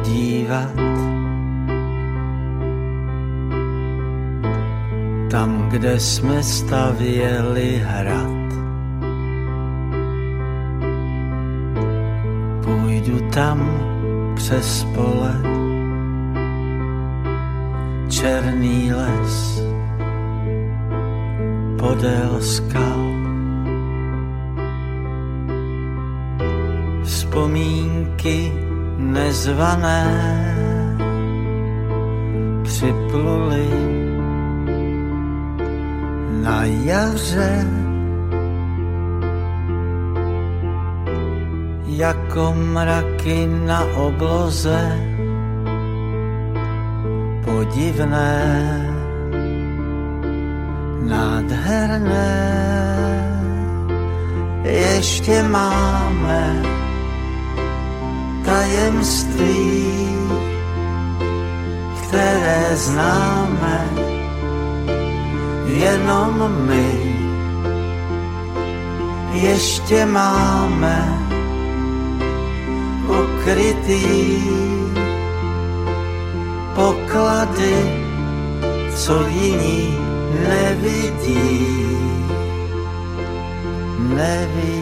Podívat tam, kde jsme stavěli hrad. Půjdu tam přes pole, černý les, podél skal. Vzpomínky nezvané připluly na jaře jako mraky na obloze podivné, nádherné. Ještě máme tajemství, které známe jenom my. Ještě máme ukrytý poklady, co jiní nevidí, nevidí.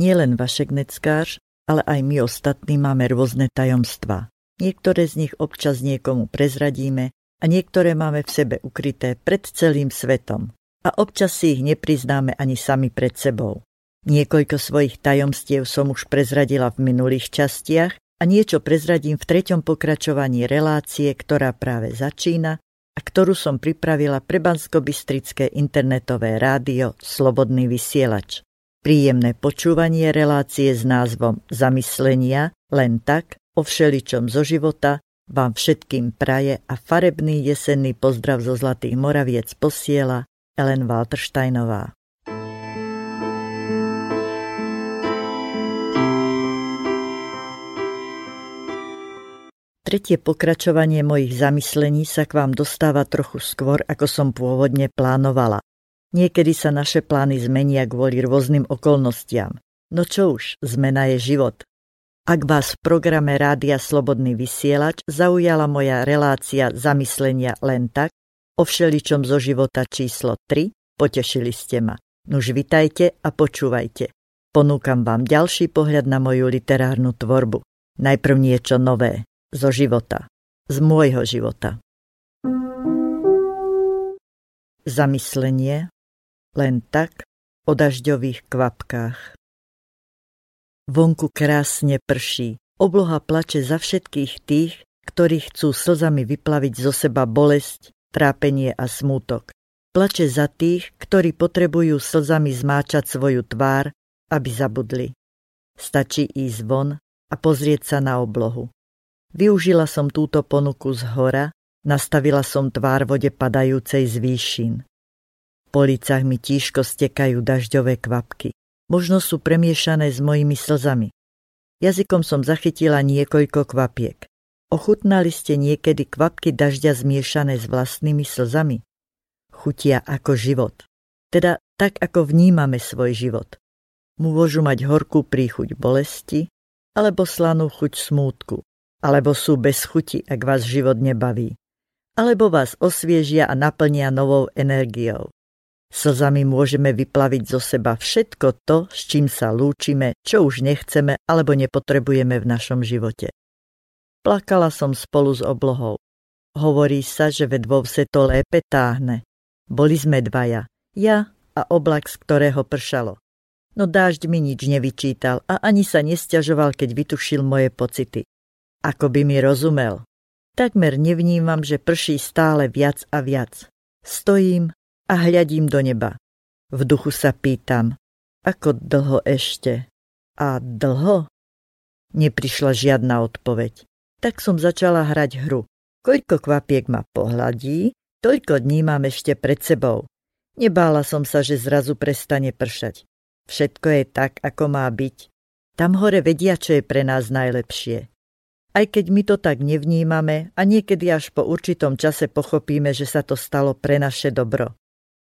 Nielen Vašek Neckář, ale aj my ostatní máme rôzne tajomstvá. Niektoré z nich občas niekomu prezradíme a niektoré máme v sebe ukryté pred celým svetom. A občas si ich nepriznáme ani sami pred sebou. Niekoľko svojich tajomstiev som už prezradila v minulých častiach a niečo prezradím v treťom pokračovaní relácie, ktorá práve začína a ktorú som pripravila pre bansko internetové rádio Slobodný vysielač. Príjemné počúvanie relácie s názvom Zamyslenia len tak o všeličom zo života vám všetkým praje a farebný jesenný pozdrav zo Zlatých Moraviec posiela Ellen Waltersteinová. Tretie pokračovanie mojich zamyslení sa k vám dostáva trochu skôr, ako som pôvodne plánovala. Niekedy sa naše plány zmenia kvôli rôznym okolnostiam. No čo už, zmena je život. Ak vás v programe Rádia Slobodný vysielač zaujala moja relácia zamyslenia len tak, o všeličom zo života číslo 3, potešili ste ma. Nuž vitajte a počúvajte. Ponúkam vám ďalší pohľad na moju literárnu tvorbu. Najprv niečo nové, zo života, z môjho života. Zamyslenie len tak o dažďových kvapkách. Vonku krásne prší, obloha plače za všetkých tých, ktorí chcú slzami vyplaviť zo seba bolesť, trápenie a smútok. Plače za tých, ktorí potrebujú slzami zmáčať svoju tvár, aby zabudli. Stačí ísť von a pozrieť sa na oblohu. Využila som túto ponuku z hora, nastavila som tvár vode padajúcej z výšin. Po licách mi tížko stekajú dažďové kvapky. Možno sú premiešané s mojimi slzami. Jazykom som zachytila niekoľko kvapiek. Ochutnali ste niekedy kvapky dažďa zmiešané s vlastnými slzami? Chutia ako život. Teda tak, ako vnímame svoj život. Môžu mať horkú príchuť bolesti, alebo slanú chuť smútku, alebo sú bez chuti, ak vás život nebaví, alebo vás osviežia a naplnia novou energiou. Slzami môžeme vyplaviť zo seba všetko to, s čím sa lúčime, čo už nechceme alebo nepotrebujeme v našom živote. Plakala som spolu s oblohou. Hovorí sa, že ve dvou se to lépe táhne. Boli sme dvaja, ja a oblak, z ktorého pršalo. No dážď mi nič nevyčítal a ani sa nestiažoval, keď vytušil moje pocity. Ako by mi rozumel. Takmer nevnímam, že prší stále viac a viac. Stojím a hľadím do neba. V duchu sa pýtam, ako dlho ešte? A dlho? Neprišla žiadna odpoveď. Tak som začala hrať hru. Koľko kvapiek ma pohľadí, toľko dní mám ešte pred sebou. Nebála som sa, že zrazu prestane pršať. Všetko je tak, ako má byť. Tam hore vedia, čo je pre nás najlepšie. Aj keď my to tak nevnímame a niekedy až po určitom čase pochopíme, že sa to stalo pre naše dobro.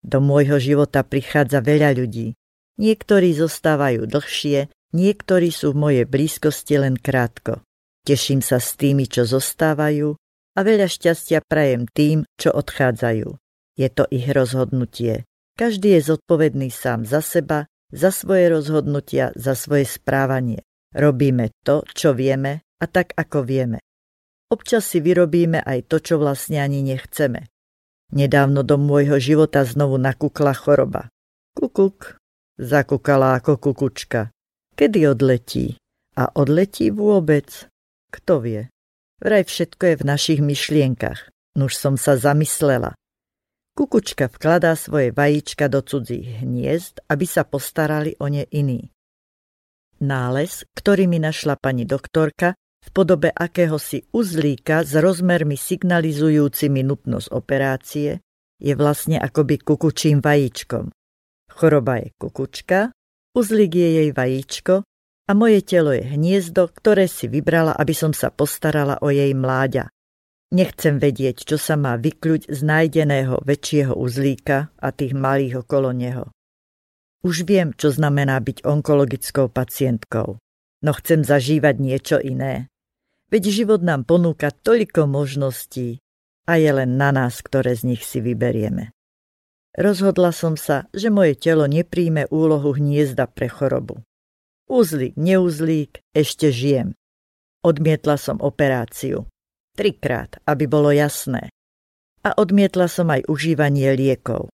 Do môjho života prichádza veľa ľudí. Niektorí zostávajú dlhšie, niektorí sú v mojej blízkosti len krátko. Teším sa s tými, čo zostávajú a veľa šťastia prajem tým, čo odchádzajú. Je to ich rozhodnutie. Každý je zodpovedný sám za seba, za svoje rozhodnutia, za svoje správanie. Robíme to, čo vieme a tak, ako vieme. Občas si vyrobíme aj to, čo vlastne ani nechceme. Nedávno do môjho života znovu nakúkla choroba. Kukuk, zakúkala ako kukučka. Kedy odletí? A odletí vôbec? Kto vie? Vraj všetko je v našich myšlienkach. Nuž som sa zamyslela. Kukučka vkladá svoje vajíčka do cudzích hniezd, aby sa postarali o ne iní. Nález, ktorý mi našla pani doktorka, v podobe akéhosi uzlíka s rozmermi signalizujúcimi nutnosť operácie, je vlastne akoby kukučím vajíčkom. Choroba je kukučka, uzlík je jej vajíčko a moje telo je hniezdo, ktoré si vybrala, aby som sa postarala o jej mláďa. Nechcem vedieť, čo sa má vykľuť z nájdeného väčšieho uzlíka a tých malých okolo neho. Už viem, čo znamená byť onkologickou pacientkou, no chcem zažívať niečo iné. Veď život nám ponúka toľko možností a je len na nás, ktoré z nich si vyberieme. Rozhodla som sa, že moje telo nepríjme úlohu hniezda pre chorobu. Uzlík, neuzlík, ešte žijem. Odmietla som operáciu. Trikrát, aby bolo jasné. A odmietla som aj užívanie liekov.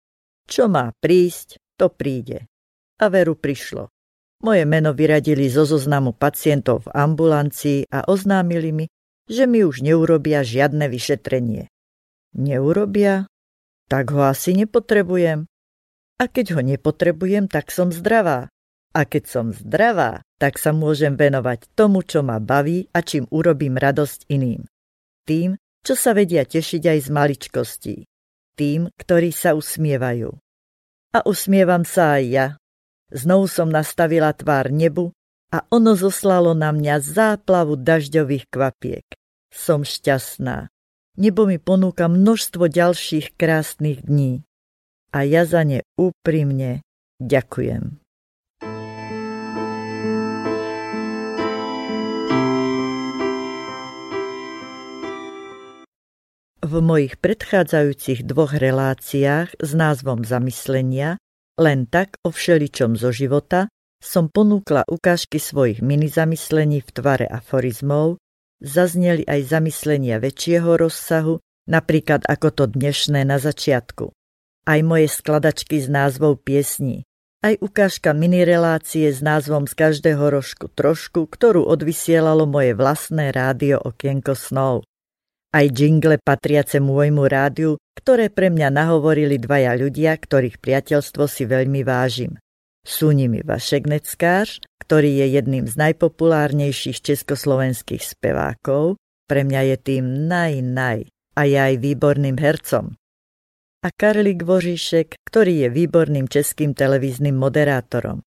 Čo má prísť, to príde. A veru prišlo. Moje meno vyradili zo zoznamu pacientov v ambulancii a oznámili mi, že mi už neurobia žiadne vyšetrenie. Neurobia? Tak ho asi nepotrebujem. A keď ho nepotrebujem, tak som zdravá. A keď som zdravá, tak sa môžem venovať tomu, čo ma baví a čím urobím radosť iným. Tým, čo sa vedia tešiť aj z maličkostí. Tým, ktorí sa usmievajú. A usmievam sa aj ja, Znovu som nastavila tvár nebu a ono zoslalo na mňa záplavu dažďových kvapiek. Som šťastná. Nebo mi ponúka množstvo ďalších krásnych dní. A ja za ne úprimne ďakujem. V mojich predchádzajúcich dvoch reláciách s názvom Zamyslenia len tak o všeličom zo života som ponúkla ukážky svojich minizamyslení v tvare aforizmov, zazneli aj zamyslenia väčšieho rozsahu, napríklad ako to dnešné na začiatku. Aj moje skladačky s názvou piesní, aj ukážka minirelácie s názvom z každého rožku trošku, ktorú odvysielalo moje vlastné rádio Okienko snov aj jingle patriace môjmu rádiu, ktoré pre mňa nahovorili dvaja ľudia, ktorých priateľstvo si veľmi vážim. Sú nimi Vašek Neckář, ktorý je jedným z najpopulárnejších československých spevákov, pre mňa je tým naj-naj a je aj výborným hercom. A Karlik Vožišek, ktorý je výborným českým televíznym moderátorom.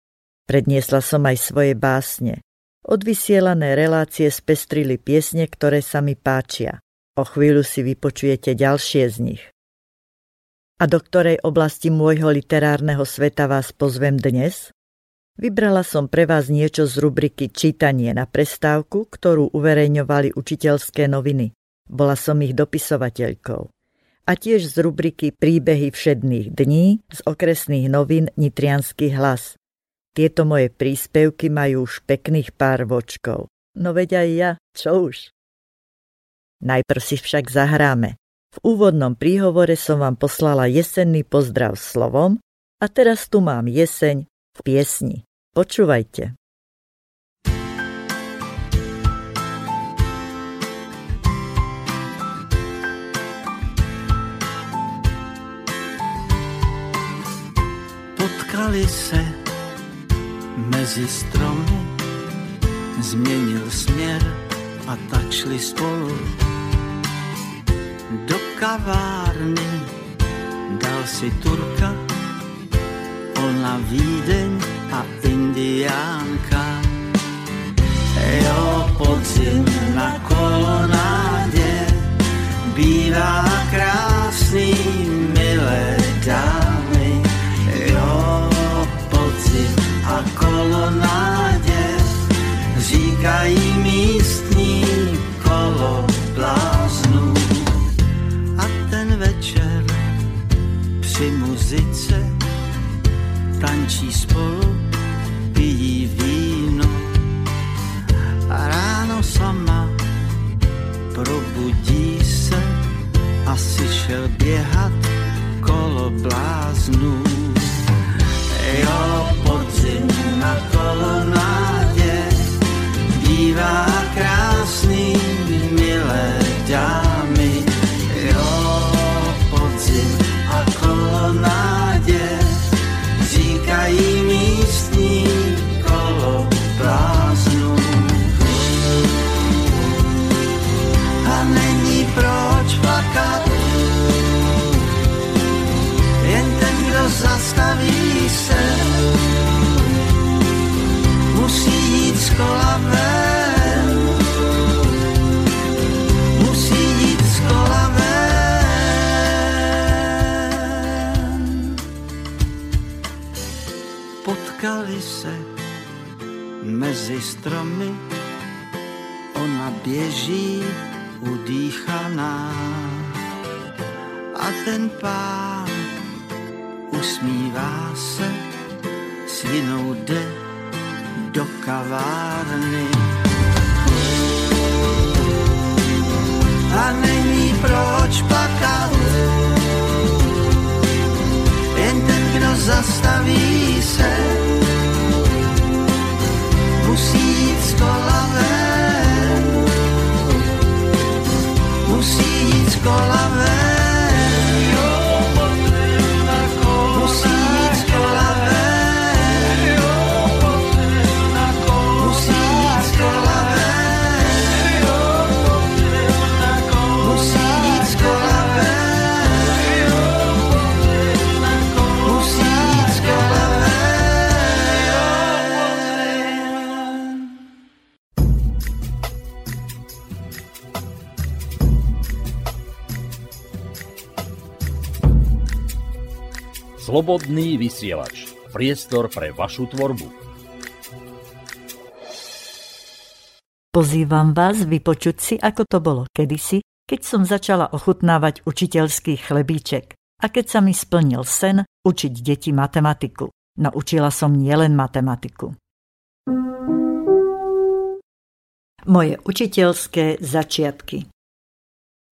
Predniesla som aj svoje básne. Odvysielané relácie spestrili piesne, ktoré sa mi páčia. O chvíľu si vypočujete ďalšie z nich. A do ktorej oblasti môjho literárneho sveta vás pozvem dnes? Vybrala som pre vás niečo z rubriky Čítanie na prestávku, ktorú uverejňovali učiteľské noviny. Bola som ich dopisovateľkou. A tiež z rubriky Príbehy všedných dní z okresných novín Nitrianský hlas. Tieto moje príspevky majú už pekných pár vočkov. No veď aj ja, čo už. Najprv si však zahráme. V úvodnom príhovore som vám poslala jesenný pozdrav slovom a teraz tu mám jeseň v piesni. Počúvajte. Potkali se mezi stromy, změnil směr a tak šli spolu do kavárny. Dal si Turka, ona Vídeň a Indiánka. Jo, podzim na kolonádě bývá krásný, milé dámy. Jo, podzim a kolonáde říkají místní kolo. Tančí spolu, pijí víno a ráno sama probudí se, asi šel běhat kolo bláznů. Jo, podzim na kolonádě bývá plakat, jen ten, kdo zastaví se, musí jít z kola ven. Musí jít z kola ven. Potkali se mezi stromy, ona běží udýchaná ten pán usmívá se, s jinou jde do kavárny. A není proč plakat, jen ten, kdo zastaví se, musí jít z kola ven, musí jít z kola ven. Slobodný vysielač. Priestor pre vašu tvorbu. Pozývam vás vypočuť si, ako to bolo kedysi, keď som začala ochutnávať učiteľský chlebíček a keď sa mi splnil sen učiť deti matematiku. Naučila som nielen matematiku. Moje učiteľské začiatky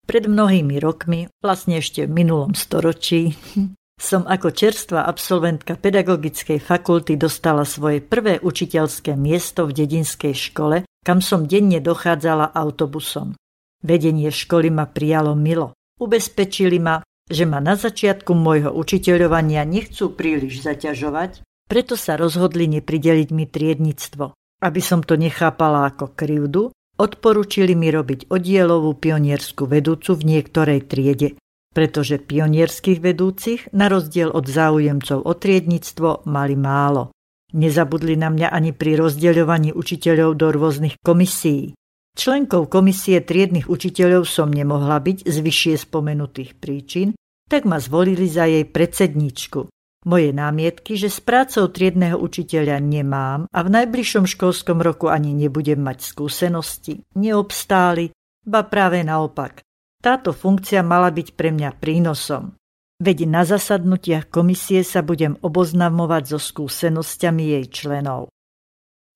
Pred mnohými rokmi, vlastne ešte v minulom storočí, som ako čerstvá absolventka pedagogickej fakulty dostala svoje prvé učiteľské miesto v dedinskej škole, kam som denne dochádzala autobusom. Vedenie školy ma prijalo milo. Ubezpečili ma, že ma na začiatku môjho učiteľovania nechcú príliš zaťažovať, preto sa rozhodli neprideliť mi triednictvo. Aby som to nechápala ako krivdu, odporúčili mi robiť oddielovú pionierskú vedúcu v niektorej triede, pretože pionierských vedúcich, na rozdiel od záujemcov o triednictvo, mali málo. Nezabudli na mňa ani pri rozdeľovaní učiteľov do rôznych komisí. Členkou komisie triednych učiteľov som nemohla byť z vyššie spomenutých príčin, tak ma zvolili za jej predsedničku. Moje námietky, že s prácou triedného učiteľa nemám a v najbližšom školskom roku ani nebudem mať skúsenosti, neobstáli, ba práve naopak. Táto funkcia mala byť pre mňa prínosom. Veď na zasadnutiach komisie sa budem oboznamovať so skúsenosťami jej členov.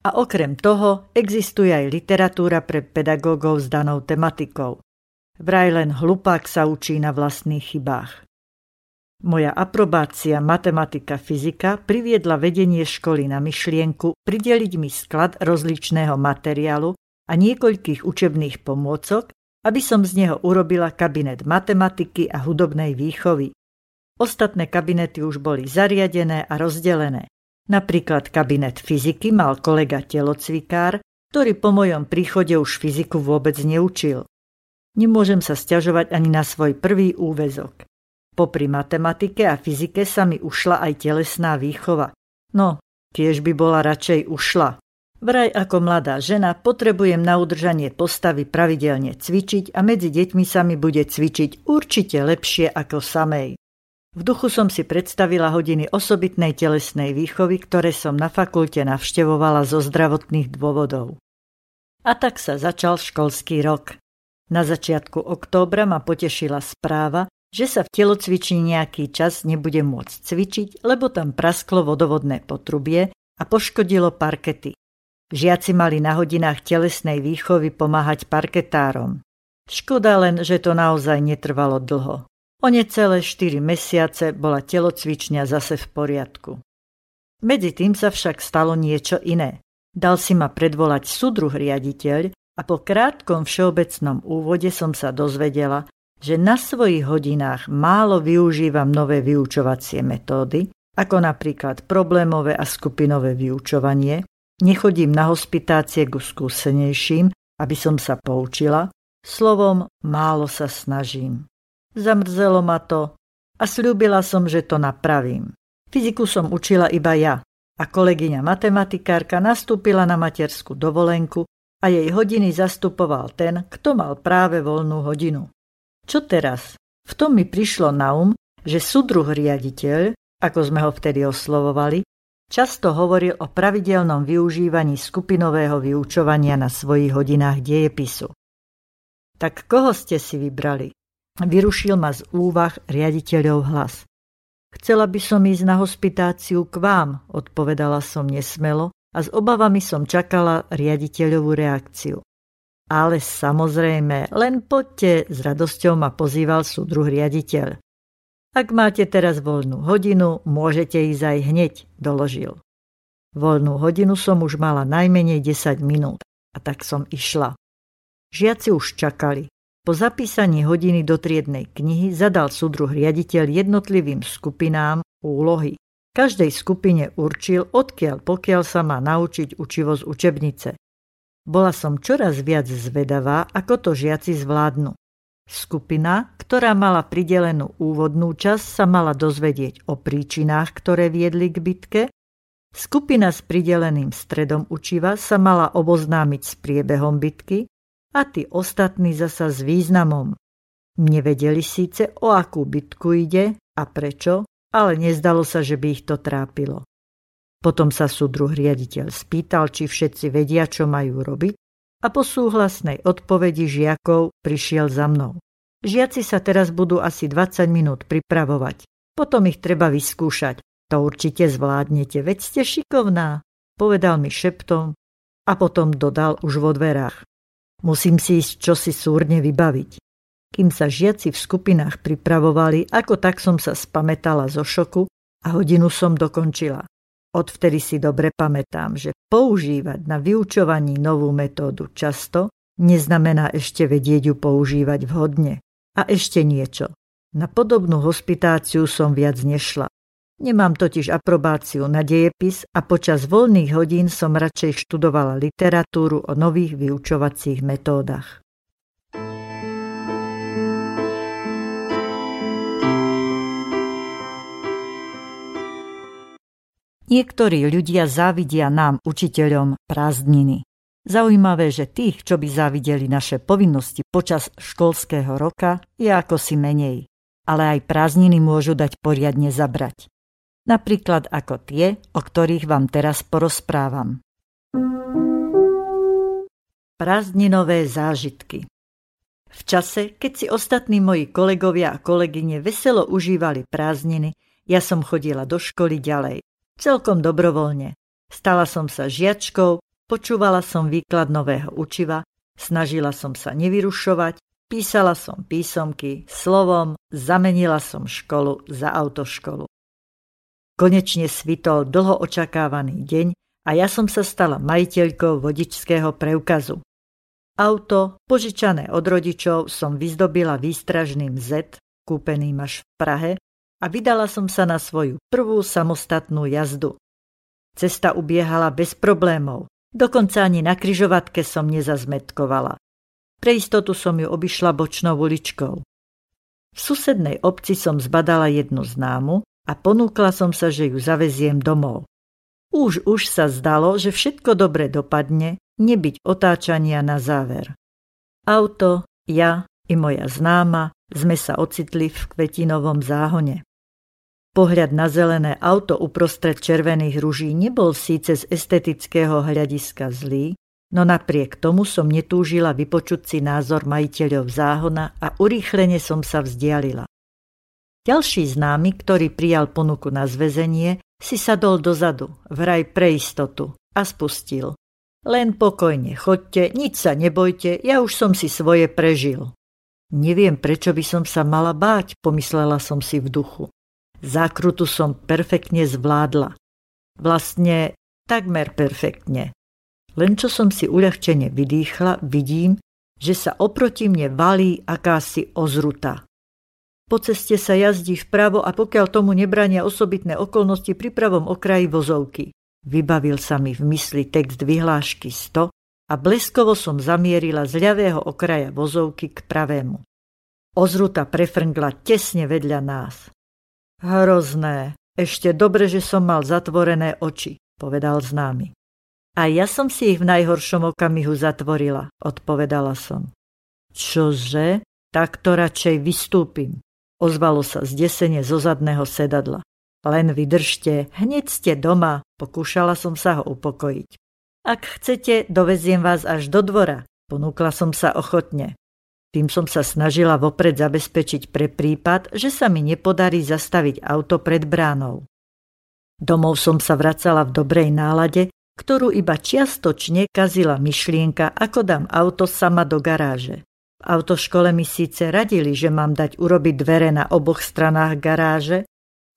A okrem toho existuje aj literatúra pre pedagógov s danou tematikou. Vraj len hlupák sa učí na vlastných chybách. Moja aprobácia matematika fyzika priviedla vedenie školy na myšlienku prideliť mi sklad rozličného materiálu a niekoľkých učebných pomôcok, aby som z neho urobila kabinet matematiky a hudobnej výchovy. Ostatné kabinety už boli zariadené a rozdelené. Napríklad kabinet fyziky mal kolega telocvikár, ktorý po mojom príchode už fyziku vôbec neučil. Nemôžem sa stiažovať ani na svoj prvý úvezok. Popri matematike a fyzike sa mi ušla aj telesná výchova. No, tiež by bola radšej ušla. Vraj ako mladá žena potrebujem na udržanie postavy pravidelne cvičiť a medzi deťmi sa mi bude cvičiť určite lepšie ako samej. V duchu som si predstavila hodiny osobitnej telesnej výchovy, ktoré som na fakulte navštevovala zo zdravotných dôvodov. A tak sa začal školský rok. Na začiatku októbra ma potešila správa, že sa v telocvični nejaký čas nebude môcť cvičiť, lebo tam prasklo vodovodné potrubie a poškodilo parkety. Žiaci mali na hodinách telesnej výchovy pomáhať parketárom. Škoda len, že to naozaj netrvalo dlho. O necelé 4 mesiace bola telocvičňa zase v poriadku. Medzi tým sa však stalo niečo iné. Dal si ma predvolať súdruh riaditeľ a po krátkom všeobecnom úvode som sa dozvedela, že na svojich hodinách málo využívam nové vyučovacie metódy, ako napríklad problémové a skupinové vyučovanie, nechodím na hospitácie ku skúsenejším, aby som sa poučila, slovom málo sa snažím. Zamrzelo ma to a slúbila som, že to napravím. Fyziku som učila iba ja a kolegyňa matematikárka nastúpila na materskú dovolenku a jej hodiny zastupoval ten, kto mal práve voľnú hodinu. Čo teraz? V tom mi prišlo na um, že súdruh riaditeľ, ako sme ho vtedy oslovovali, často hovoril o pravidelnom využívaní skupinového vyučovania na svojich hodinách dejepisu. Tak koho ste si vybrali? Vyrušil ma z úvah riaditeľov hlas. Chcela by som ísť na hospitáciu k vám, odpovedala som nesmelo a s obavami som čakala riaditeľovú reakciu. Ale samozrejme, len poďte, s radosťou ma pozýval súdruh riaditeľ. Ak máte teraz voľnú hodinu, môžete ísť aj hneď, doložil. Voľnú hodinu som už mala najmenej 10 minút a tak som išla. Žiaci už čakali. Po zapísaní hodiny do triednej knihy zadal súdruh riaditeľ jednotlivým skupinám úlohy. Každej skupine určil, odkiaľ pokiaľ sa má naučiť učivo z učebnice. Bola som čoraz viac zvedavá, ako to žiaci zvládnu. Skupina, ktorá mala pridelenú úvodnú časť, sa mala dozvedieť o príčinách, ktoré viedli k bitke. Skupina s prideleným stredom učiva sa mala oboznámiť s priebehom bitky a tí ostatní zasa s významom. Nevedeli síce, o akú bitku ide a prečo, ale nezdalo sa, že by ich to trápilo. Potom sa súdruh riaditeľ spýtal, či všetci vedia, čo majú robiť a po súhlasnej odpovedi žiakov prišiel za mnou. Žiaci sa teraz budú asi 20 minút pripravovať. Potom ich treba vyskúšať. To určite zvládnete, veď ste šikovná, povedal mi šeptom a potom dodal už vo dverách. Musím si ísť čosi súrne vybaviť. Kým sa žiaci v skupinách pripravovali, ako tak som sa spametala zo šoku a hodinu som dokončila. Odvtedy si dobre pamätám, že používať na vyučovaní novú metódu často neznamená ešte vedieť ju používať vhodne. A ešte niečo. Na podobnú hospitáciu som viac nešla. Nemám totiž aprobáciu na dejepis a počas voľných hodín som radšej študovala literatúru o nových vyučovacích metódach. Niektorí ľudia závidia nám, učiteľom, prázdniny. Zaujímavé, že tých, čo by závideli naše povinnosti počas školského roka, je ako si menej. Ale aj prázdniny môžu dať poriadne zabrať napríklad ako tie, o ktorých vám teraz porozprávam. Prázdninové zážitky V čase, keď si ostatní moji kolegovia a kolegyne veselo užívali prázdniny, ja som chodila do školy ďalej. Celkom dobrovoľne. Stala som sa žiačkou, počúvala som výklad nového učiva, snažila som sa nevyrušovať, písala som písomky, slovom zamenila som školu za autoškolu. Konečne svitol dlho očakávaný deň a ja som sa stala majiteľkou vodičského preukazu. Auto, požičané od rodičov, som vyzdobila výstražným Z, kúpeným až v Prahe, a vydala som sa na svoju prvú samostatnú jazdu. Cesta ubiehala bez problémov, dokonca ani na kryžovatke som nezazmetkovala. Pre istotu som ju obišla bočnou uličkou. V susednej obci som zbadala jednu známu, a ponúkla som sa, že ju zaveziem domov. Už už sa zdalo, že všetko dobre dopadne, nebyť otáčania na záver. Auto, ja i moja známa sme sa ocitli v kvetinovom záhone. Pohľad na zelené auto uprostred červených ruží nebol síce z estetického hľadiska zlý, no napriek tomu som netúžila vypočuť si názor majiteľov záhona a urýchlene som sa vzdialila. Ďalší známy, ktorý prijal ponuku na zväzenie, si sadol dozadu, vraj pre istotu, a spustil. Len pokojne chodte, nič sa nebojte, ja už som si svoje prežil. Neviem, prečo by som sa mala báť, pomyslela som si v duchu. Zákrutu som perfektne zvládla. Vlastne takmer perfektne. Len čo som si uľahčene vydýchla, vidím, že sa oproti mne valí akási ozruta. Po ceste sa jazdí vpravo a pokiaľ tomu nebrania osobitné okolnosti pri pravom okraji vozovky. Vybavil sa mi v mysli text vyhlášky 100 a bleskovo som zamierila z ľavého okraja vozovky k pravému. Ozruta prefrngla tesne vedľa nás. Hrozné. Ešte dobre, že som mal zatvorené oči, povedal známy. A ja som si ich v najhoršom okamihu zatvorila, odpovedala som. Čože? Tak to radšej vystúpim. Ozvalo sa zdesenie zo zadného sedadla. Len vydržte, hneď ste doma, pokúšala som sa ho upokojiť. Ak chcete, doveziem vás až do dvora, ponúkla som sa ochotne. Tým som sa snažila vopred zabezpečiť pre prípad, že sa mi nepodarí zastaviť auto pred bránou. Domov som sa vracala v dobrej nálade, ktorú iba čiastočne kazila myšlienka, ako dám auto sama do garáže. V autoškole mi síce radili, že mám dať urobiť dvere na oboch stranách garáže,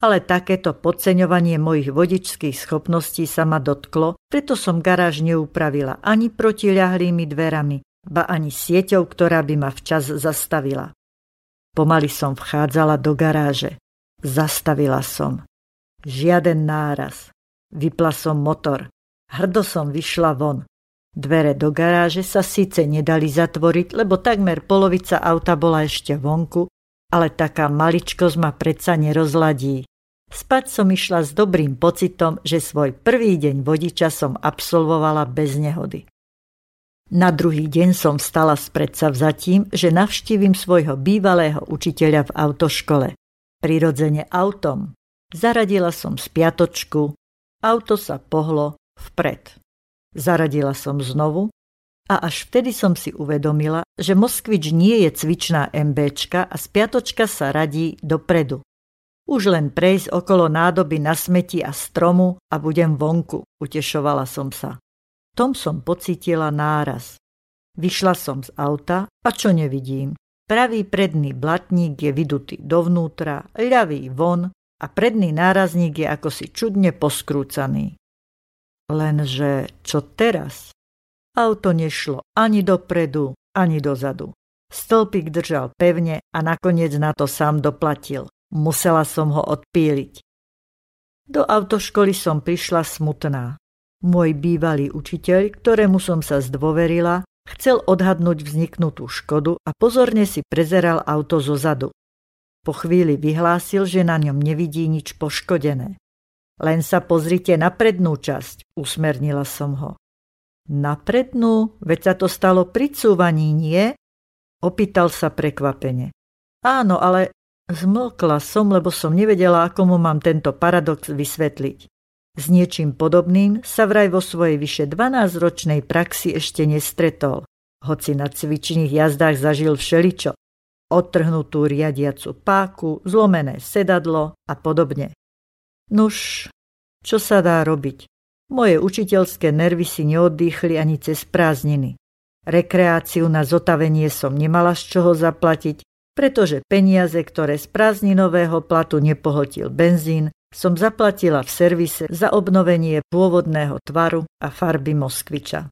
ale takéto podceňovanie mojich vodičských schopností sa ma dotklo, preto som garáž neupravila ani protiľahlými dverami, ba ani sieťou, ktorá by ma včas zastavila. Pomaly som vchádzala do garáže. Zastavila som. Žiaden náraz. Vypla som motor. Hrdo som vyšla von. Dvere do garáže sa síce nedali zatvoriť, lebo takmer polovica auta bola ešte vonku, ale taká maličkosť ma predsa nerozladí. Spať som išla s dobrým pocitom, že svoj prvý deň vodiča som absolvovala bez nehody. Na druhý deň som vstala s predsavzatím, že navštívim svojho bývalého učiteľa v autoškole. Prirodzene autom. Zaradila som spiatočku, auto sa pohlo vpred. Zaradila som znovu a až vtedy som si uvedomila, že Moskvič nie je cvičná MBčka a spiatočka sa radí dopredu. Už len prejsť okolo nádoby na smeti a stromu a budem vonku, utešovala som sa tom som pocítila náraz. Vyšla som z auta a čo nevidím? Pravý predný blatník je vydutý dovnútra, ľavý von a predný nárazník je ako si čudne poskrúcaný. Lenže čo teraz? Auto nešlo ani dopredu, ani dozadu. Stĺpik držal pevne a nakoniec na to sám doplatil. Musela som ho odpíliť. Do autoškoly som prišla smutná. Môj bývalý učiteľ, ktorému som sa zdôverila, chcel odhadnúť vzniknutú škodu a pozorne si prezeral auto zo zadu. Po chvíli vyhlásil, že na ňom nevidí nič poškodené. Len sa pozrite na prednú časť, usmernila som ho. Na prednú? Veď sa to stalo pri cúvaní, nie? Opýtal sa prekvapene. Áno, ale zmlkla som, lebo som nevedela, ako mu mám tento paradox vysvetliť. S niečím podobným sa vraj vo svojej vyše 12-ročnej praxi ešte nestretol, hoci na cvičných jazdách zažil všeličo. Odtrhnutú riadiacu páku, zlomené sedadlo a podobne. Nuž, čo sa dá robiť? Moje učiteľské nervy si neoddýchli ani cez prázdniny. Rekreáciu na zotavenie som nemala z čoho zaplatiť, pretože peniaze, ktoré z prázdninového platu nepohotil benzín, som zaplatila v servise za obnovenie pôvodného tvaru a farby Moskviča.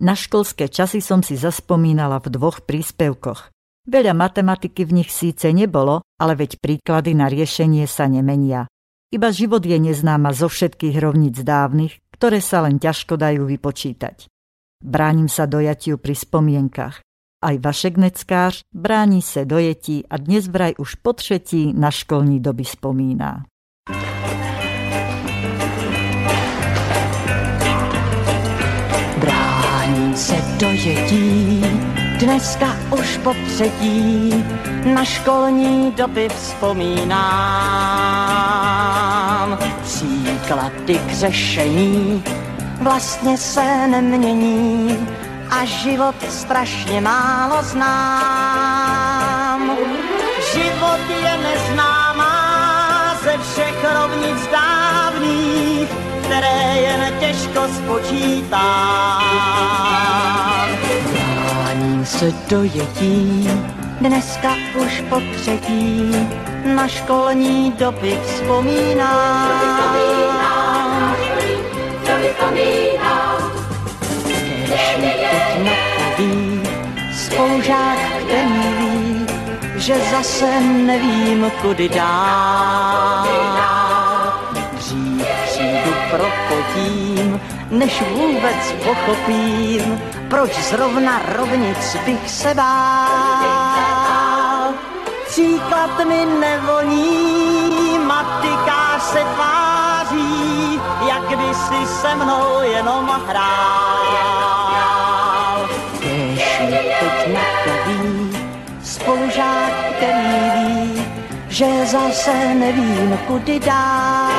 Na školské časy som si zaspomínala v dvoch príspevkoch. Veľa matematiky v nich síce nebolo, ale veď príklady na riešenie sa nemenia. Iba život je neznáma zo všetkých rovníc dávnych, ktoré sa len ťažko dajú vypočítať. Bránim sa dojatiu pri spomienkach. Aj Vašek Neckář bráni se dojetí a dnes vraj už po třetí na školní doby spomíná. Bráním se dojetí, dneska už po třetí na školní doby vzpomínám. Příklady k řešení vlastně se nemění a život strašně málo znám. Život je neznámá ze všech rovnic dávných, které jen těžko spočítám. Bráním se dojetí, dneska už po třetí, na školní doby vzpomínám. Spolužák, který ví, že zase nevím, kudy dál. Dřív přijdu propotím, než vůbec pochopím, proč zrovna rovnic bych se bál. Příklad mi nevoní, matikář se tváří, jak kdysi se mnou jenom hrál. Když mi teď napoví, spolužák, který ví, že zase nevím, kudy dál.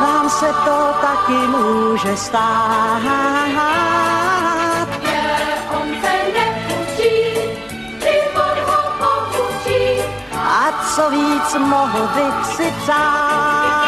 Vám se to taky může stát. Co víc mohl bych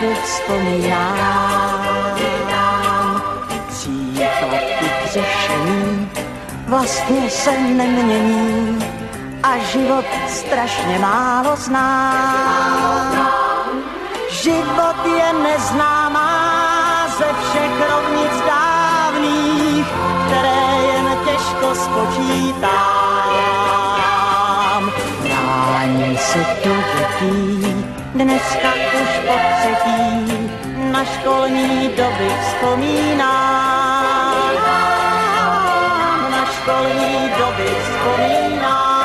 dobu vzpomínám. Příklady k řešení vlastně se nemění a život strašně málo znám. Život je neznámá ze všech rovnic dávných, které jen těžko spočítám. Brání se dojetí, dneska už po třetí, na školní doby vzpomínám. Na školní doby vzpomínám.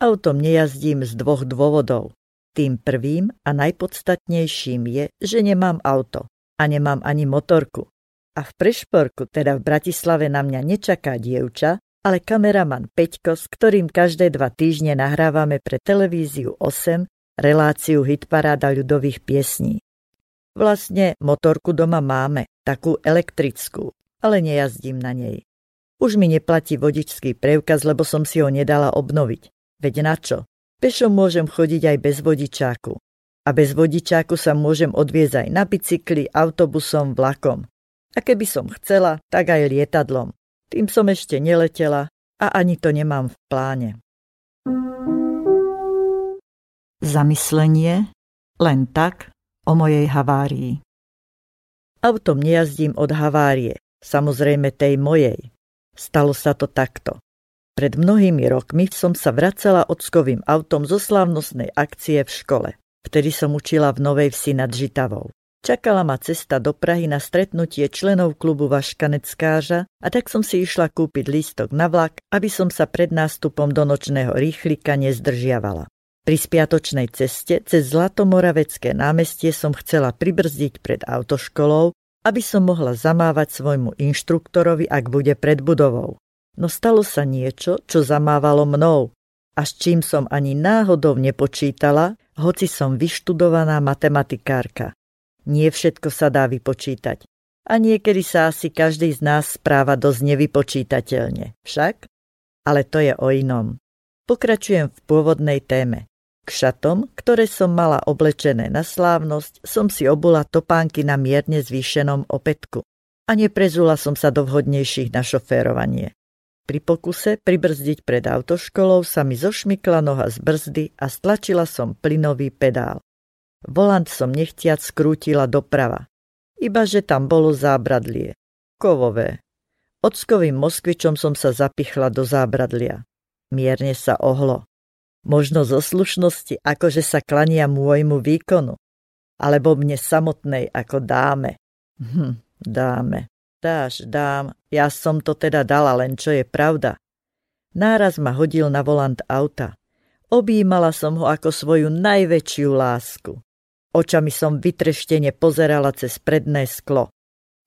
Autom nejazdím z dvoch dôvodov. Tým prvým a najpodstatnejším je, že nemám auto a nemám ani motorku. A v Prešporku, teda v Bratislave, na mňa nečaká dievča, ale kameraman Peťko, s ktorým každé dva týždne nahrávame pre televíziu 8 reláciu hitparáda ľudových piesní. Vlastne motorku doma máme, takú elektrickú, ale nejazdím na nej. Už mi neplatí vodičský preukaz, lebo som si ho nedala obnoviť. Veď na čo? Pešo môžem chodiť aj bez vodičáku. A bez vodičáku sa môžem odviezť aj na bicykli, autobusom, vlakom. A keby som chcela, tak aj lietadlom. Tým som ešte neletela a ani to nemám v pláne. Zamyslenie len tak o mojej havárii. Autom nejazdím od havárie, samozrejme tej mojej. Stalo sa to takto. Pred mnohými rokmi som sa vracala ockovým autom zo slávnostnej akcie v škole. Vtedy som učila v Novej Vsi nad Žitavou. Čakala ma cesta do Prahy na stretnutie členov klubu Vaškaneckáža a tak som si išla kúpiť lístok na vlak, aby som sa pred nástupom do nočného rýchlika nezdržiavala. Pri spiatočnej ceste cez Zlatomoravecké námestie som chcela pribrzdiť pred autoškolou, aby som mohla zamávať svojmu inštruktorovi, ak bude pred budovou. No stalo sa niečo, čo zamávalo mnou. A s čím som ani náhodou nepočítala, hoci som vyštudovaná matematikárka. Nie všetko sa dá vypočítať. A niekedy sa asi každý z nás správa dosť nevypočítateľne. Však? Ale to je o inom. Pokračujem v pôvodnej téme. K šatom, ktoré som mala oblečené na slávnosť, som si obula topánky na mierne zvýšenom opätku a neprezula som sa do vhodnejších na šoférovanie. Pri pokuse pribrzdiť pred autoškolou sa mi zošmykla noha z brzdy a stlačila som plynový pedál. Volant som nechtiac skrútila doprava. Iba že tam bolo zábradlie. Kovové. Ockovým moskvičom som sa zapichla do zábradlia. Mierne sa ohlo. Možno zo slušnosti, akože sa klania môjmu výkonu. Alebo mne samotnej ako dáme. Hm, dáme. Dáš, dám, ja som to teda dala, len čo je pravda. Náraz ma hodil na volant auta. Objímala som ho ako svoju najväčšiu lásku. Očami som vytreštene pozerala cez predné sklo.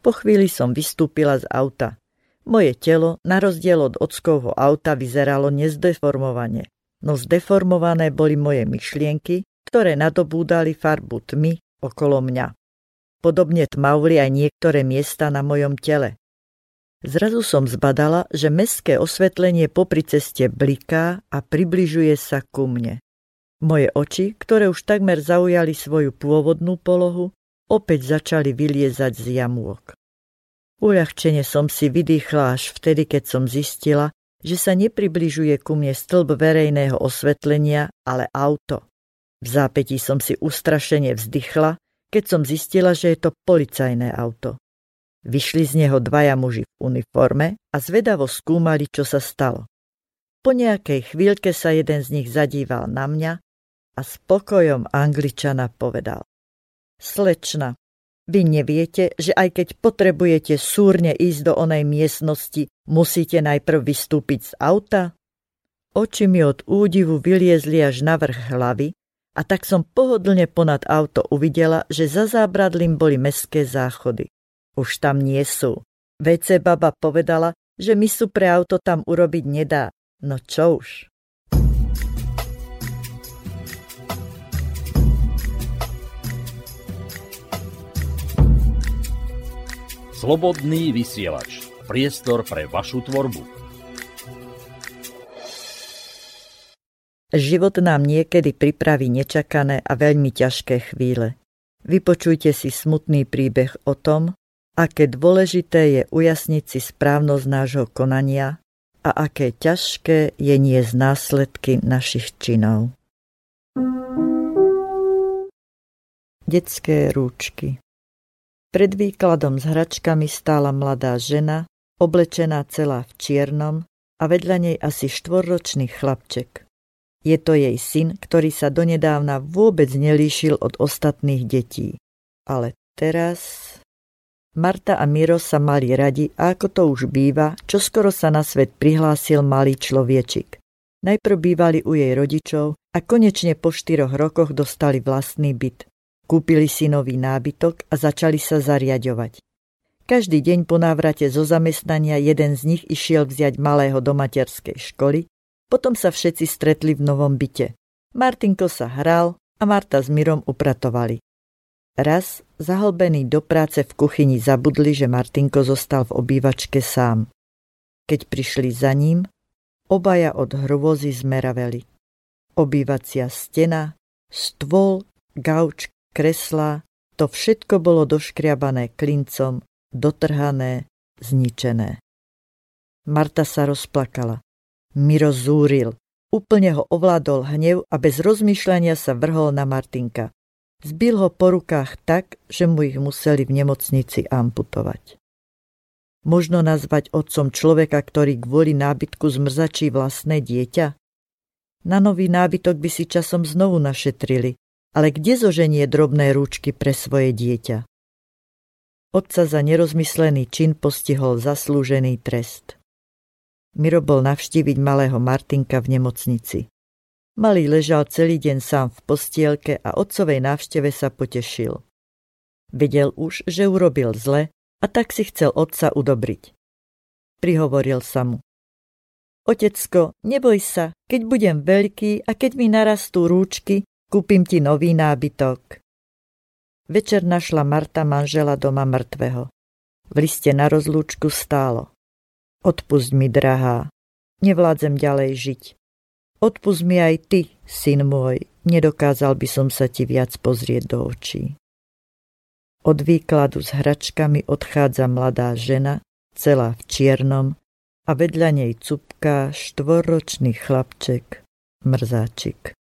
Po chvíli som vystúpila z auta. Moje telo, na rozdiel od ockovho auta, vyzeralo nezdeformovane no zdeformované boli moje myšlienky, ktoré nadobúdali farbu tmy okolo mňa. Podobne tmavli aj niektoré miesta na mojom tele. Zrazu som zbadala, že mestské osvetlenie popri ceste bliká a približuje sa ku mne. Moje oči, ktoré už takmer zaujali svoju pôvodnú polohu, opäť začali vyliezať z jamôk. Uľahčene som si vydýchla až vtedy, keď som zistila, že sa nepribližuje ku mne stĺb verejného osvetlenia, ale auto. V zápetí som si ustrašene vzdychla, keď som zistila, že je to policajné auto. Vyšli z neho dvaja muži v uniforme a zvedavo skúmali, čo sa stalo. Po nejakej chvíľke sa jeden z nich zadíval na mňa a spokojom angličana povedal. Slečna, vy neviete, že aj keď potrebujete súrne ísť do onej miestnosti, musíte najprv vystúpiť z auta? Oči mi od údivu vyliezli až na vrch hlavy a tak som pohodlne ponad auto uvidela, že za zábradlím boli mestské záchody. Už tam nie sú. VC baba povedala, že mi sú pre auto tam urobiť nedá. No čo už. Slobodný vysielač. Priestor pre vašu tvorbu. Život nám niekedy pripraví nečakané a veľmi ťažké chvíle. Vypočujte si smutný príbeh o tom, aké dôležité je ujasniť si správnosť nášho konania a aké ťažké je nie z následky našich činov. Detské rúčky pred výkladom s hračkami stála mladá žena, oblečená celá v čiernom a vedľa nej asi štvorročný chlapček. Je to jej syn, ktorý sa donedávna vôbec nelíšil od ostatných detí. Ale teraz... Marta a Miro sa mali radi a ako to už býva, čo skoro sa na svet prihlásil malý človečik. Najprv bývali u jej rodičov a konečne po štyroch rokoch dostali vlastný byt. Kúpili si nový nábytok a začali sa zariadovať. Každý deň po návrate zo zamestnania jeden z nich išiel vziať malého do materskej školy, potom sa všetci stretli v novom byte. Martinko sa hral a Marta s Mirom upratovali. Raz, zahlbený do práce v kuchyni, zabudli, že Martinko zostal v obývačke sám. Keď prišli za ním, obaja od hrôzy zmeraveli. Obývacia stena, stôl, gauč, kreslá, to všetko bolo doškriabané klincom, dotrhané, zničené. Marta sa rozplakala. Miro zúril. Úplne ho ovládol hnev a bez rozmýšľania sa vrhol na Martinka. Zbil ho po rukách tak, že mu ich museli v nemocnici amputovať. Možno nazvať otcom človeka, ktorý kvôli nábytku zmrzačí vlastné dieťa? Na nový nábytok by si časom znovu našetrili, ale kde zoženie drobné rúčky pre svoje dieťa? Otca za nerozmyslený čin postihol zaslúžený trest. Miro bol navštíviť malého Martinka v nemocnici. Malý ležal celý deň sám v postielke a otcovej návšteve sa potešil. Vedel už, že urobil zle a tak si chcel otca udobriť. Prihovoril sa mu. Otecko, neboj sa, keď budem veľký a keď mi narastú rúčky, Kúpim ti nový nábytok. Večer našla Marta manžela doma mŕtvého. V liste na rozlúčku stálo. Odpusť mi, drahá, nevládzem ďalej žiť. Odpust mi aj ty, syn môj, nedokázal by som sa ti viac pozrieť do očí. Od výkladu s hračkami odchádza mladá žena, celá v čiernom, a vedľa nej cupká štvorročný chlapček, mrzáčik.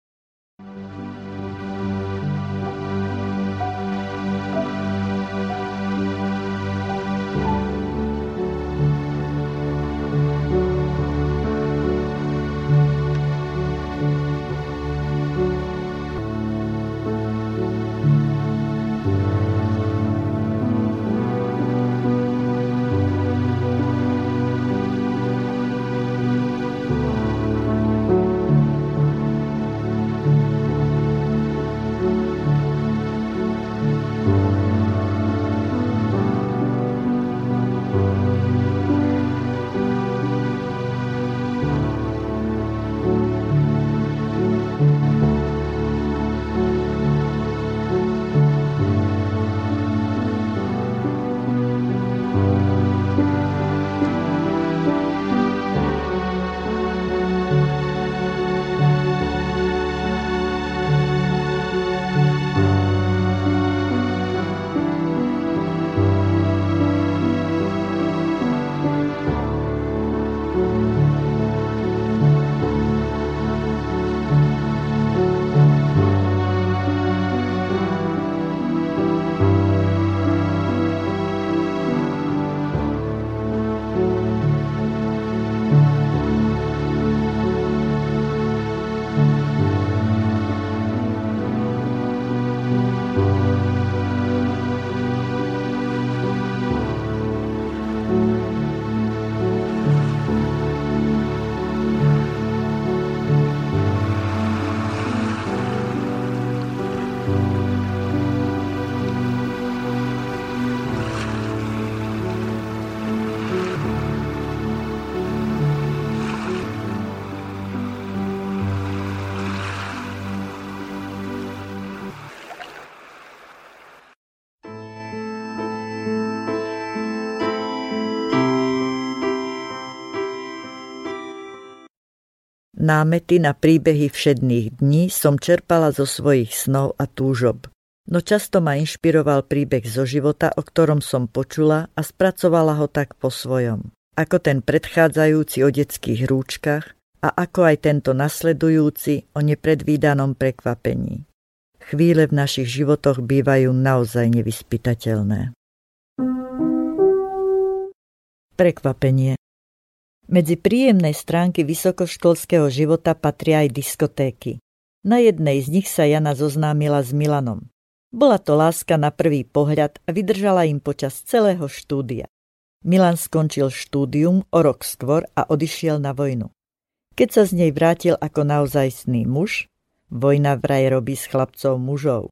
Námety na príbehy všedných dní som čerpala zo svojich snov a túžob. No často ma inšpiroval príbeh zo života, o ktorom som počula a spracovala ho tak po svojom. Ako ten predchádzajúci o detských rúčkach a ako aj tento nasledujúci o nepredvídanom prekvapení. Chvíle v našich životoch bývajú naozaj nevyspytateľné. Prekvapenie. Medzi príjemné stránky vysokoškolského života patria aj diskotéky. Na jednej z nich sa Jana zoznámila s Milanom. Bola to láska na prvý pohľad a vydržala im počas celého štúdia. Milan skončil štúdium o rok skôr a odišiel na vojnu. Keď sa z nej vrátil ako naozajstný muž, vojna vraj robí s chlapcov mužov.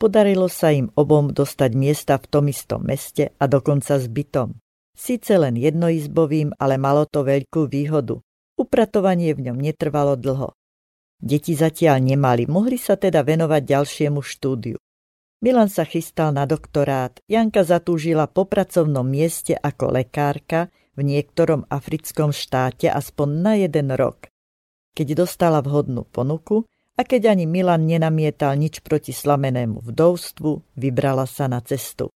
Podarilo sa im obom dostať miesta v tom istom meste a dokonca s bytom. Sice len jednoizbovým, ale malo to veľkú výhodu. Upratovanie v ňom netrvalo dlho. Deti zatiaľ nemali, mohli sa teda venovať ďalšiemu štúdiu. Milan sa chystal na doktorát, Janka zatúžila po pracovnom mieste ako lekárka v niektorom africkom štáte aspoň na jeden rok. Keď dostala vhodnú ponuku a keď ani Milan nenamietal nič proti slamenému vdovstvu, vybrala sa na cestu.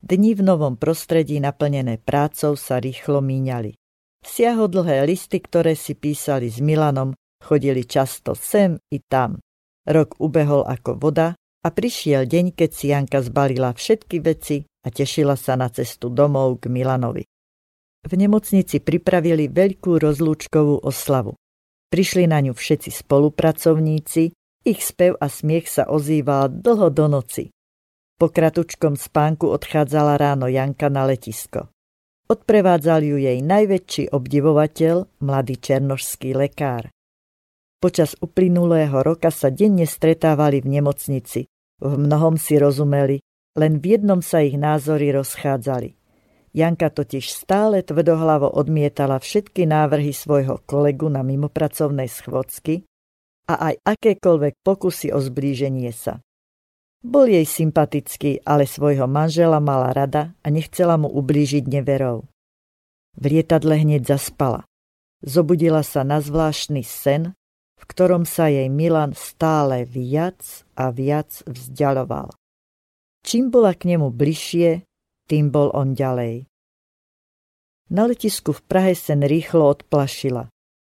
Dni v novom prostredí naplnené prácou sa rýchlo míňali. Siahodlhé listy, ktoré si písali s Milanom, chodili často sem i tam. Rok ubehol ako voda a prišiel deň, keď si Janka zbalila všetky veci a tešila sa na cestu domov k Milanovi. V nemocnici pripravili veľkú rozlúčkovú oslavu. Prišli na ňu všetci spolupracovníci, ich spev a smiech sa ozýval dlho do noci. Po kratučkom spánku odchádzala ráno Janka na letisko. Odprevádzal ju jej najväčší obdivovateľ, mladý černožský lekár. Počas uplynulého roka sa denne stretávali v nemocnici. V mnohom si rozumeli, len v jednom sa ich názory rozchádzali. Janka totiž stále tvrdohlavo odmietala všetky návrhy svojho kolegu na mimopracovnej schôdzky a aj akékoľvek pokusy o zblíženie sa. Bol jej sympatický, ale svojho manžela mala rada a nechcela mu ublížiť neverou. V lietadle hneď zaspala. Zobudila sa na zvláštny sen, v ktorom sa jej Milan stále viac a viac vzdialoval. Čím bola k nemu bližšie, tým bol on ďalej. Na letisku v Prahe sen rýchlo odplašila.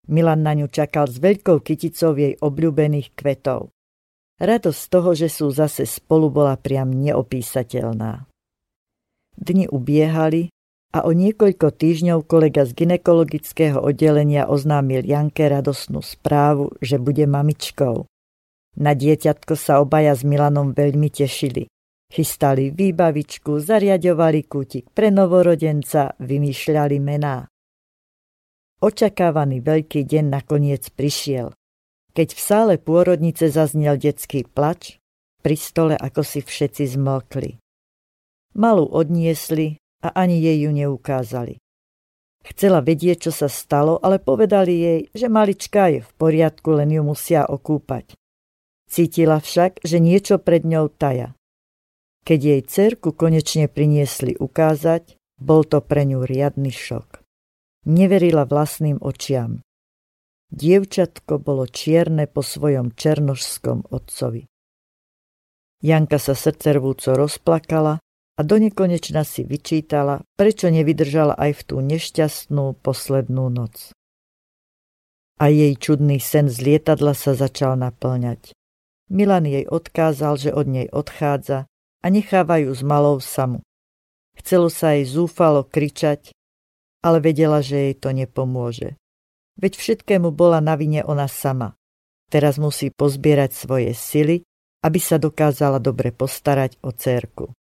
Milan na ňu čakal s veľkou kyticou jej obľúbených kvetov. Radosť toho, že sú zase spolu, bola priam neopísateľná. Dni ubiehali a o niekoľko týždňov kolega z ginekologického oddelenia oznámil Janke radosnú správu, že bude mamičkou. Na dieťatko sa obaja s Milanom veľmi tešili. Chystali výbavičku, zariadovali kútik pre novorodenca, vymýšľali mená. Očakávaný veľký deň nakoniec prišiel. Keď v sále pôrodnice zaznel detský plač, pri stole ako si všetci zmlkli. Malú odniesli a ani jej ju neukázali. Chcela vedieť, čo sa stalo, ale povedali jej, že malička je v poriadku, len ju musia okúpať. Cítila však, že niečo pred ňou taja. Keď jej cerku konečne priniesli ukázať, bol to pre ňu riadny šok. Neverila vlastným očiam. Dievčatko bolo čierne po svojom černožskom otcovi. Janka sa srdcervúco rozplakala a do nekonečna si vyčítala, prečo nevydržala aj v tú nešťastnú poslednú noc. A jej čudný sen z lietadla sa začal naplňať. Milan jej odkázal, že od nej odchádza a nechávajú s malou samu. Chcelo sa jej zúfalo kričať, ale vedela, že jej to nepomôže. Veď všetkému bola na vine ona sama. Teraz musí pozbierať svoje sily, aby sa dokázala dobre postarať o cérku.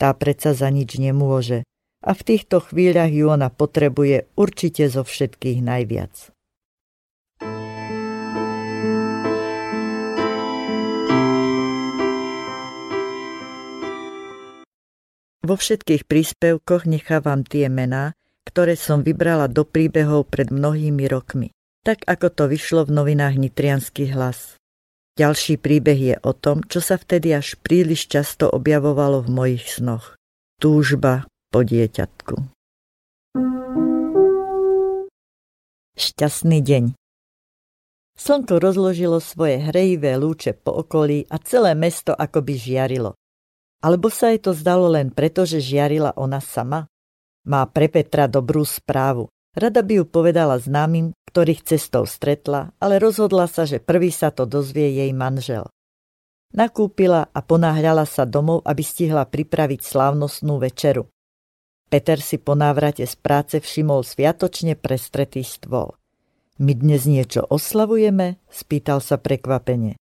Tá predsa za nič nemôže a v týchto chvíľach ju ona potrebuje určite zo všetkých najviac. Vo všetkých príspevkoch nechávam tie mená, ktoré som vybrala do príbehov pred mnohými rokmi, tak ako to vyšlo v novinách Nitrianský hlas. Ďalší príbeh je o tom, čo sa vtedy až príliš často objavovalo v mojich snoch. Túžba po dieťatku. Šťastný deň. Slnko rozložilo svoje hrejivé lúče po okolí a celé mesto akoby žiarilo. Alebo sa jej to zdalo len preto, že žiarila ona sama? Má pre Petra dobrú správu. Rada by ju povedala známym, ktorých cestou stretla, ale rozhodla sa, že prvý sa to dozvie jej manžel. Nakúpila a ponáhľala sa domov, aby stihla pripraviť slávnostnú večeru. Peter si po návrate z práce všimol sviatočne prestretý stôl. My dnes niečo oslavujeme? spýtal sa prekvapene.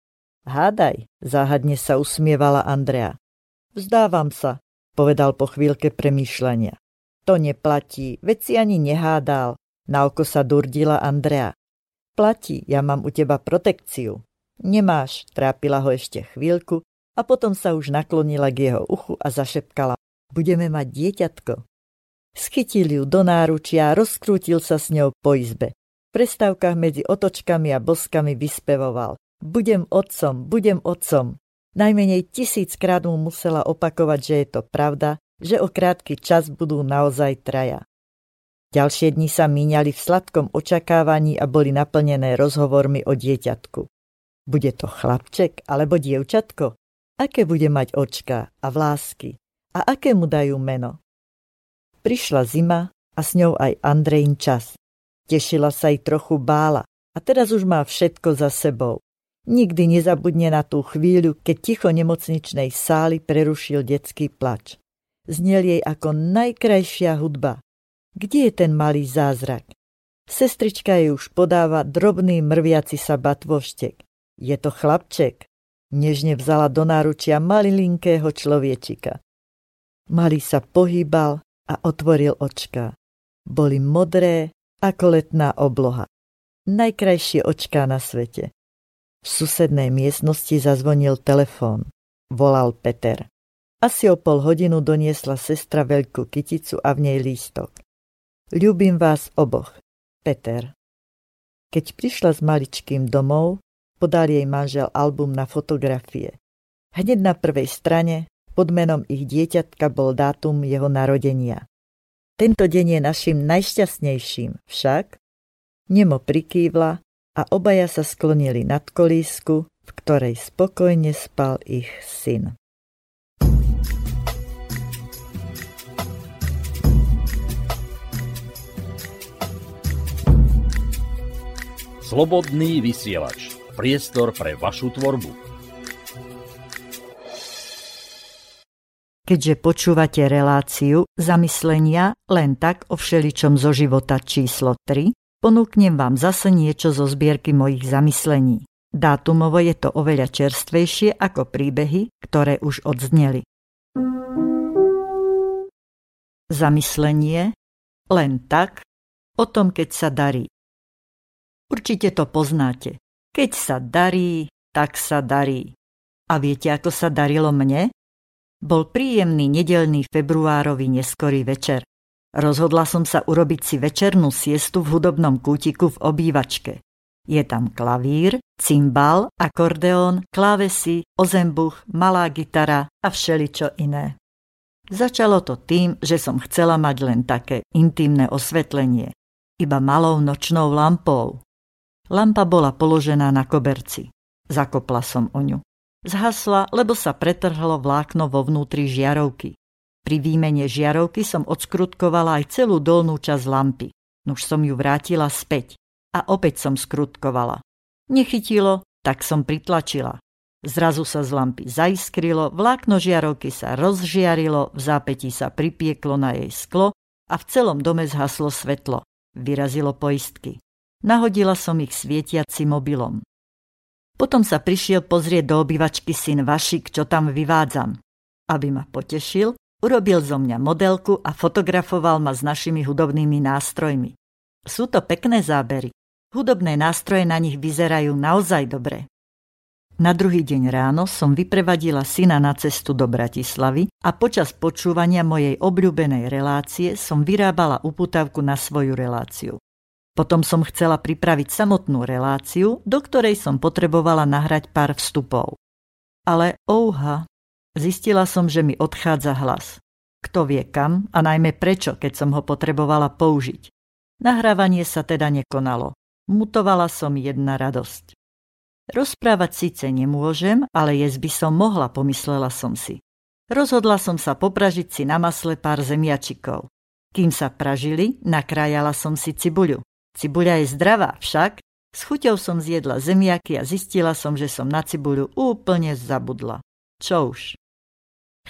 Hádaj, záhadne sa usmievala Andrea. Vzdávam sa, povedal po chvíľke premýšľania. To neplatí, veď si ani nehádal. Na oko sa durdila Andrea. Platí, ja mám u teba protekciu. Nemáš, trápila ho ešte chvíľku a potom sa už naklonila k jeho uchu a zašepkala. Budeme mať dieťatko. Schytil ju do náručia a rozkrútil sa s ňou po izbe. V prestávkach medzi otočkami a boskami vyspevoval. Budem otcom, budem otcom. Najmenej tisíckrát mu musela opakovať, že je to pravda že o krátky čas budú naozaj traja. Ďalšie dni sa míňali v sladkom očakávaní a boli naplnené rozhovormi o dieťatku. Bude to chlapček alebo dievčatko? Aké bude mať očka a vlásky? A aké mu dajú meno? Prišla zima a s ňou aj Andrejn čas. Tešila sa i trochu bála a teraz už má všetko za sebou. Nikdy nezabudne na tú chvíľu, keď ticho nemocničnej sály prerušil detský plač znel jej ako najkrajšia hudba. Kde je ten malý zázrak? Sestrička jej už podáva drobný mrviaci sa batvoštek. Je to chlapček. Nežne vzala do náručia malilinkého človečika. Malý sa pohýbal a otvoril očka. Boli modré ako letná obloha. Najkrajšie očká na svete. V susednej miestnosti zazvonil telefón. Volal Peter. Asi o pol hodinu doniesla sestra veľkú kyticu a v nej lístok. Ľúbim vás oboch. Peter. Keď prišla s maličkým domov, podal jej manžel album na fotografie. Hneď na prvej strane pod menom ich dieťatka bol dátum jeho narodenia. Tento deň je našim najšťastnejším, však Nemo prikývla a obaja sa sklonili nad kolísku, v ktorej spokojne spal ich syn. Slobodný vysielač. Priestor pre vašu tvorbu. Keďže počúvate reláciu zamyslenia len tak o všeličom zo života číslo 3, ponúknem vám zase niečo zo zbierky mojich zamyslení. Dátumovo je to oveľa čerstvejšie ako príbehy, ktoré už odzneli. Zamyslenie len tak o tom, keď sa darí. Určite to poznáte. Keď sa darí, tak sa darí. A viete, ako sa darilo mne? Bol príjemný nedelný februárový neskorý večer. Rozhodla som sa urobiť si večernú siestu v hudobnom kútiku v obývačke. Je tam klavír, cymbal, akordeón, klávesy, ozembuch, malá gitara a všeličo iné. Začalo to tým, že som chcela mať len také intimné osvetlenie. Iba malou nočnou lampou. Lampa bola položená na koberci. Zakopla som o ňu. Zhasla, lebo sa pretrhlo vlákno vo vnútri žiarovky. Pri výmene žiarovky som odskrutkovala aj celú dolnú časť lampy. Nuž som ju vrátila späť. A opäť som skrutkovala. Nechytilo, tak som pritlačila. Zrazu sa z lampy zaiskrilo, vlákno žiarovky sa rozžiarilo, v zápetí sa pripieklo na jej sklo a v celom dome zhaslo svetlo. Vyrazilo poistky. Nahodila som ich svietiaci mobilom. Potom sa prišiel pozrieť do obývačky syn Vašik, čo tam vyvádzam. Aby ma potešil, urobil zo mňa modelku a fotografoval ma s našimi hudobnými nástrojmi. Sú to pekné zábery. Hudobné nástroje na nich vyzerajú naozaj dobre. Na druhý deň ráno som vyprevadila syna na cestu do Bratislavy a počas počúvania mojej obľúbenej relácie som vyrábala uputavku na svoju reláciu. Potom som chcela pripraviť samotnú reláciu, do ktorej som potrebovala nahrať pár vstupov. Ale ouha, zistila som, že mi odchádza hlas. Kto vie kam a najmä prečo, keď som ho potrebovala použiť. Nahrávanie sa teda nekonalo. Mutovala som jedna radosť. Rozprávať síce nemôžem, ale jesť by som mohla, pomyslela som si. Rozhodla som sa popražiť si na masle pár zemiačikov. Kým sa pražili, nakrájala som si cibuľu. Cibuľa je zdravá, však s chuťou som zjedla zemiaky a zistila som, že som na cibuľu úplne zabudla. Čo už?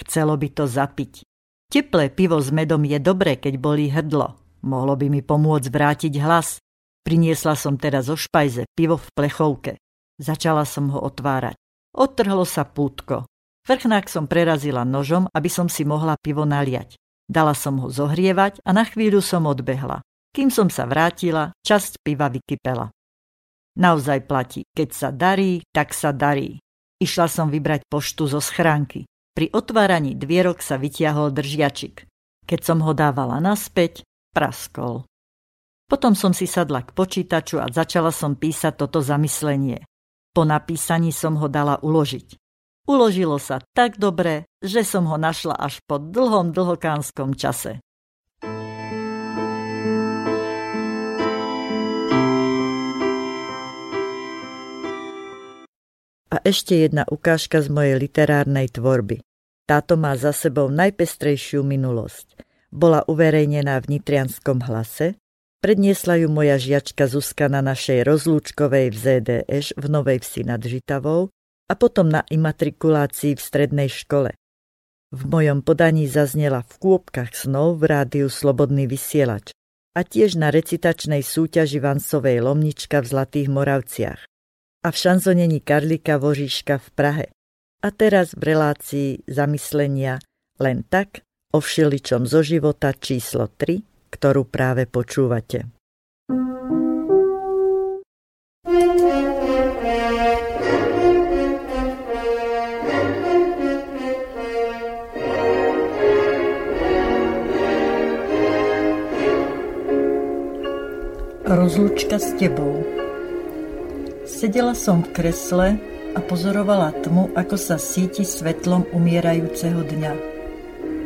Chcelo by to zapiť. Teplé pivo s medom je dobré, keď bolí hrdlo. Mohlo by mi pomôcť vrátiť hlas. Priniesla som teda zo špajze pivo v plechovke. Začala som ho otvárať. Odtrhlo sa pútko. Vrchnák som prerazila nožom, aby som si mohla pivo naliať. Dala som ho zohrievať a na chvíľu som odbehla. Kým som sa vrátila, časť piva vykypela. Naozaj platí, keď sa darí, tak sa darí. Išla som vybrať poštu zo schránky. Pri otváraní dvierok sa vytiahol držiačik. Keď som ho dávala naspäť, praskol. Potom som si sadla k počítaču a začala som písať toto zamyslenie. Po napísaní som ho dala uložiť. Uložilo sa tak dobre, že som ho našla až po dlhom dlhokánskom čase. A ešte jedna ukážka z mojej literárnej tvorby. Táto má za sebou najpestrejšiu minulosť. Bola uverejnená v Nitrianskom hlase, predniesla ju moja žiačka Zuzka na našej rozlúčkovej v ZDŠ v Novej Vsi nad Žitavou a potom na imatrikulácii v strednej škole. V mojom podaní zaznela v kôpkach snov v rádiu Slobodný vysielač a tiež na recitačnej súťaži Vansovej Lomnička v Zlatých Moravciach a v šanzonení Karlika Vožiška v Prahe. A teraz v relácii zamyslenia len tak o všeličom zo života číslo 3, ktorú práve počúvate. Rozlučka s tebou. Sedela som v kresle a pozorovala tmu, ako sa síti svetlom umierajúceho dňa.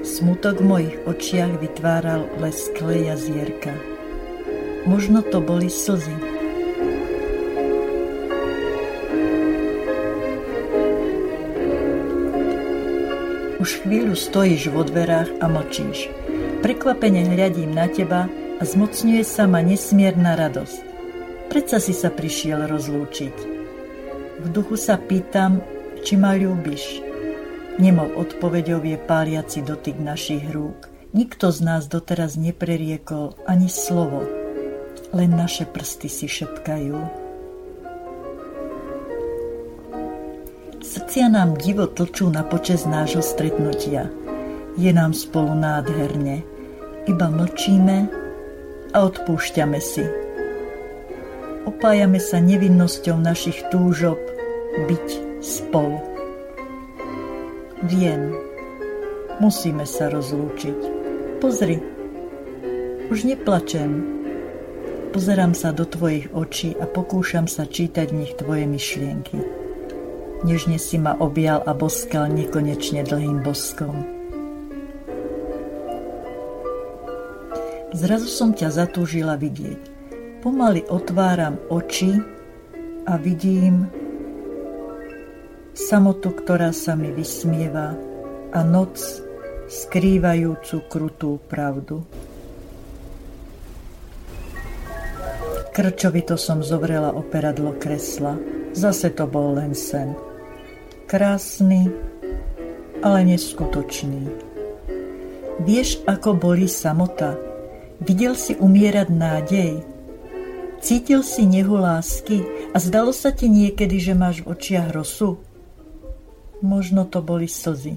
Smutok v mojich očiach vytváral lesklé jazierka. Možno to boli slzy, Už chvíľu stojíš vo dverách a mlčíš. Prekvapene hľadím na teba a zmocňuje sa ma nesmierna radosť. Predsa si sa prišiel rozlúčiť. V duchu sa pýtam, či ma ľúbiš. Nemou odpovedou je páliaci dotyk našich rúk. Nikto z nás doteraz nepreriekol ani slovo. Len naše prsty si šepkajú. Srdcia nám divo tlčú na počas nášho stretnutia. Je nám spolu nádherne. Iba mlčíme a odpúšťame si. Opájame sa nevinnosťou našich túžob byť spolu. Viem, musíme sa rozlúčiť. Pozri, už neplačem. Pozerám sa do tvojich očí a pokúšam sa čítať v nich tvoje myšlienky. Nežne si ma objal a boskal nekonečne dlhým boskom. Zrazu som ťa zatúžila vidieť. Pomaly otváram oči a vidím samotu, ktorá sa mi vysmieva a noc skrývajúcu krutú pravdu. Krčovito som zovrela operadlo kresla. Zase to bol len sen. Krásny, ale neskutočný. Vieš, ako boli samota? Videl si umierať nádej? Cítil si nehu lásky a zdalo sa ti niekedy, že máš v očiach rosu? Možno to boli slzy.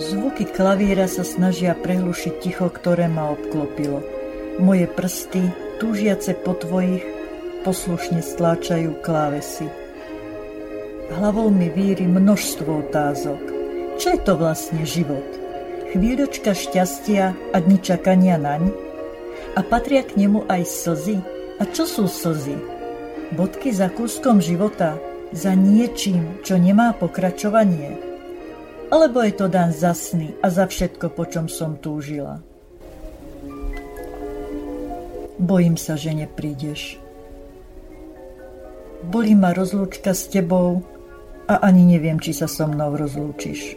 Zvuky klavíra sa snažia prehlušiť ticho, ktoré ma obklopilo. Moje prsty, túžiace po tvojich, poslušne stláčajú klávesy. Hlavou mi víri množstvo otázok. Čo je to vlastne život? chvíľočka šťastia a dni čakania naň? A patria k nemu aj slzy? A čo sú slzy? Bodky za kúskom života, za niečím, čo nemá pokračovanie? Alebo je to dan za sny a za všetko, po čom som túžila? Bojím sa, že neprídeš. Bolí ma rozlúčka s tebou a ani neviem, či sa so mnou rozlúčiš.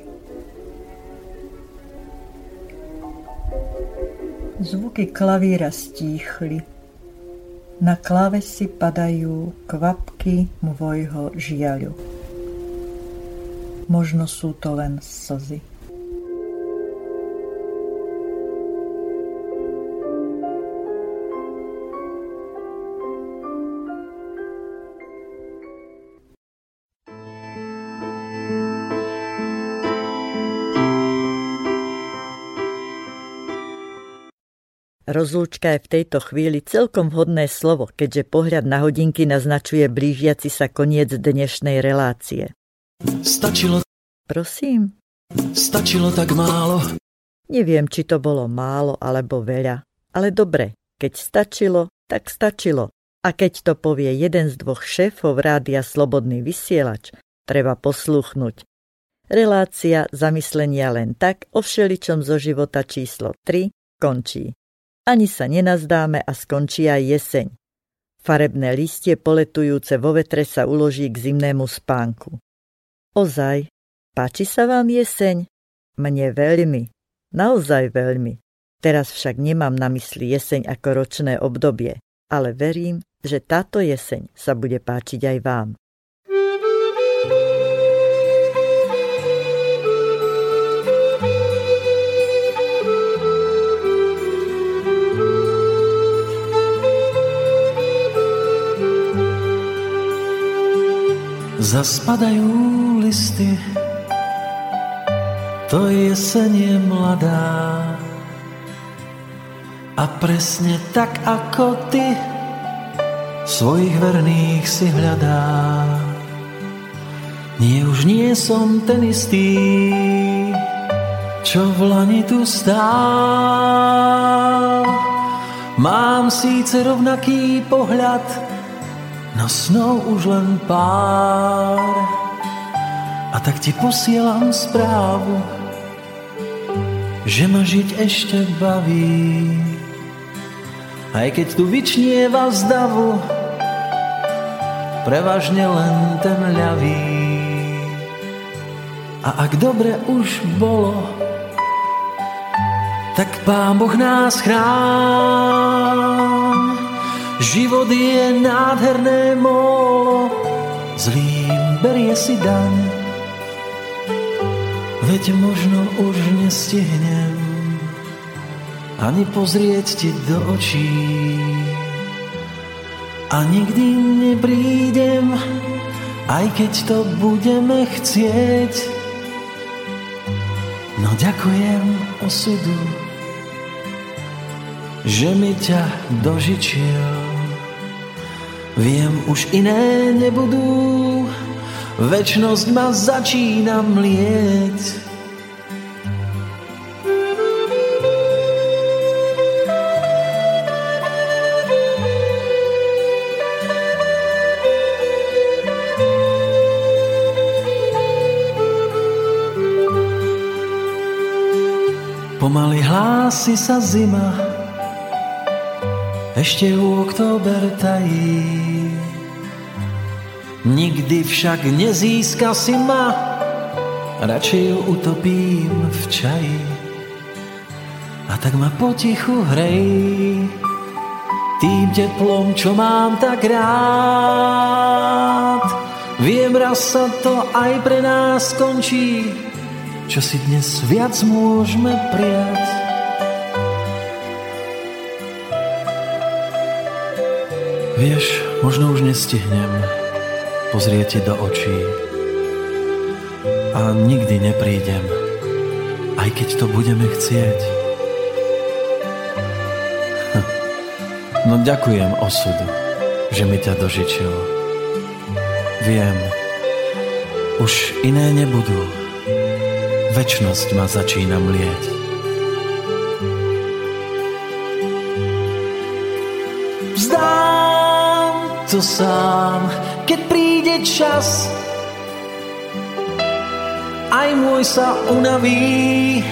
Zvuky klavíra stíchli. Na klávesi padajú kvapky môjho žiaľu. Možno sú to len slzy. Rozlúčka je v tejto chvíli celkom vhodné slovo, keďže pohľad na hodinky naznačuje blížiaci sa koniec dnešnej relácie. Stačilo... Prosím? Stačilo tak málo. Neviem, či to bolo málo alebo veľa, ale dobre, keď stačilo, tak stačilo. A keď to povie jeden z dvoch šéfov rádia Slobodný vysielač, treba posluchnúť. Relácia zamyslenia len tak o všeličom zo života číslo 3 končí. Ani sa nenazdáme a skončí aj jeseň. Farebné listie poletujúce vo vetre sa uloží k zimnému spánku. Ozaj, páči sa vám jeseň? Mne veľmi, naozaj veľmi. Teraz však nemám na mysli jeseň ako ročné obdobie, ale verím, že táto jeseň sa bude páčiť aj vám. Zaspadajú listy, to jeseň je mladá. A presne tak ako ty, svojich verných si hľadá. Nie už nie som ten istý, čo v lani tu stál. Mám síce rovnaký pohľad, no snov už len pár. A tak ti posielam správu, že ma žiť ešte baví. Aj keď tu vyčnieva z davu, prevažne len ten ľavý. A ak dobre už bolo, tak Pán Boh nás chrán. Život je nádherné molo, zlým berie si daň. Veď možno už nestihnem ani pozrieť ti do očí. A nikdy neprídem, aj keď to budeme chcieť. No ďakujem osudu, že mi ťa dožičiel. Viem, už iné nebudú, Večnosť ma začína mlieť. Pomaly hlási sa zima, ešte u október tají. Nikdy však nezíska si ma, radšej ju utopím v čaji. A tak ma potichu hrej, tým teplom, čo mám tak rád. Viem, raz sa to aj pre nás skončí, čo si dnes viac môžeme prijať. Vieš, možno už nestihnem, pozrieť ti do očí. A nikdy neprídem, aj keď to budeme chcieť. No ďakujem osudu, že mi ťa dožičil. Viem, už iné nebudú. Večnosť ma začína mlieť. Vzdám to sám, keď príde čas. Aj môj sa unaví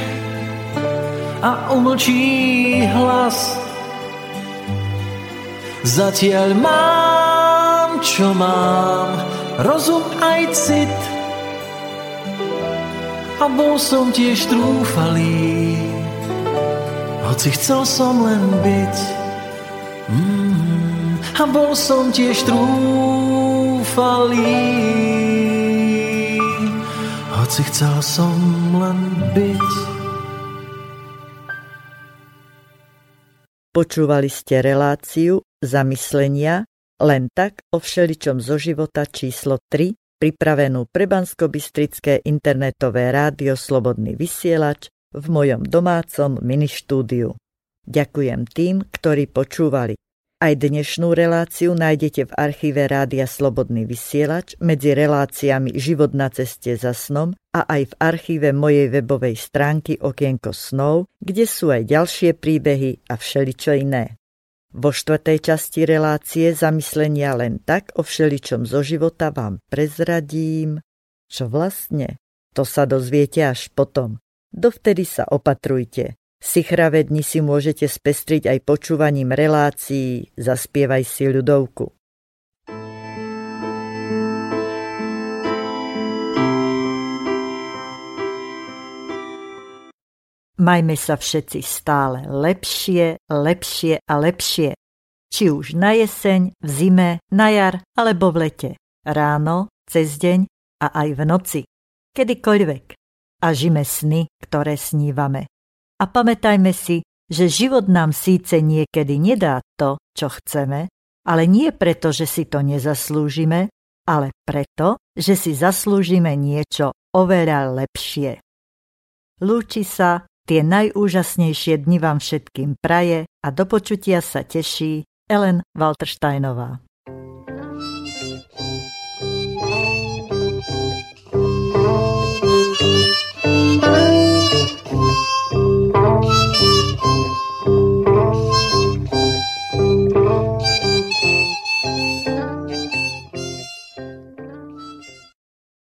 a umlčí hlas. Zatiaľ mám, čo mám, rozum aj cit. A bol som tiež trúfalý, hoci chcel som len byť. Bol som tiež trúfalý, hoci chcel som len byť. Počúvali ste reláciu zamyslenia len tak o všeličom zo života číslo 3, pripravenú pre bansko internetové rádio Slobodný vysielač v mojom domácom ministúdiu. Ďakujem tým, ktorí počúvali. Aj dnešnú reláciu nájdete v archíve Rádia Slobodný vysielač medzi reláciami Život na ceste za snom a aj v archíve mojej webovej stránky Okienko snov, kde sú aj ďalšie príbehy a všeličo iné. Vo štvrtej časti relácie zamyslenia len tak o všeličom zo života vám prezradím, čo vlastne, to sa dozviete až potom. Dovtedy sa opatrujte. Sichravé dni si môžete spestriť aj počúvaním relácií Zaspievaj si ľudovku. Majme sa všetci stále lepšie, lepšie a lepšie. Či už na jeseň, v zime, na jar alebo v lete. Ráno, cez deň a aj v noci. Kedykoľvek. A žime sny, ktoré snívame. A pamätajme si, že život nám síce niekedy nedá to, čo chceme, ale nie preto, že si to nezaslúžime, ale preto, že si zaslúžime niečo oveľa lepšie. Lúči sa, tie najúžasnejšie dni vám všetkým praje a do počutia sa teší Ellen Waltersteinová.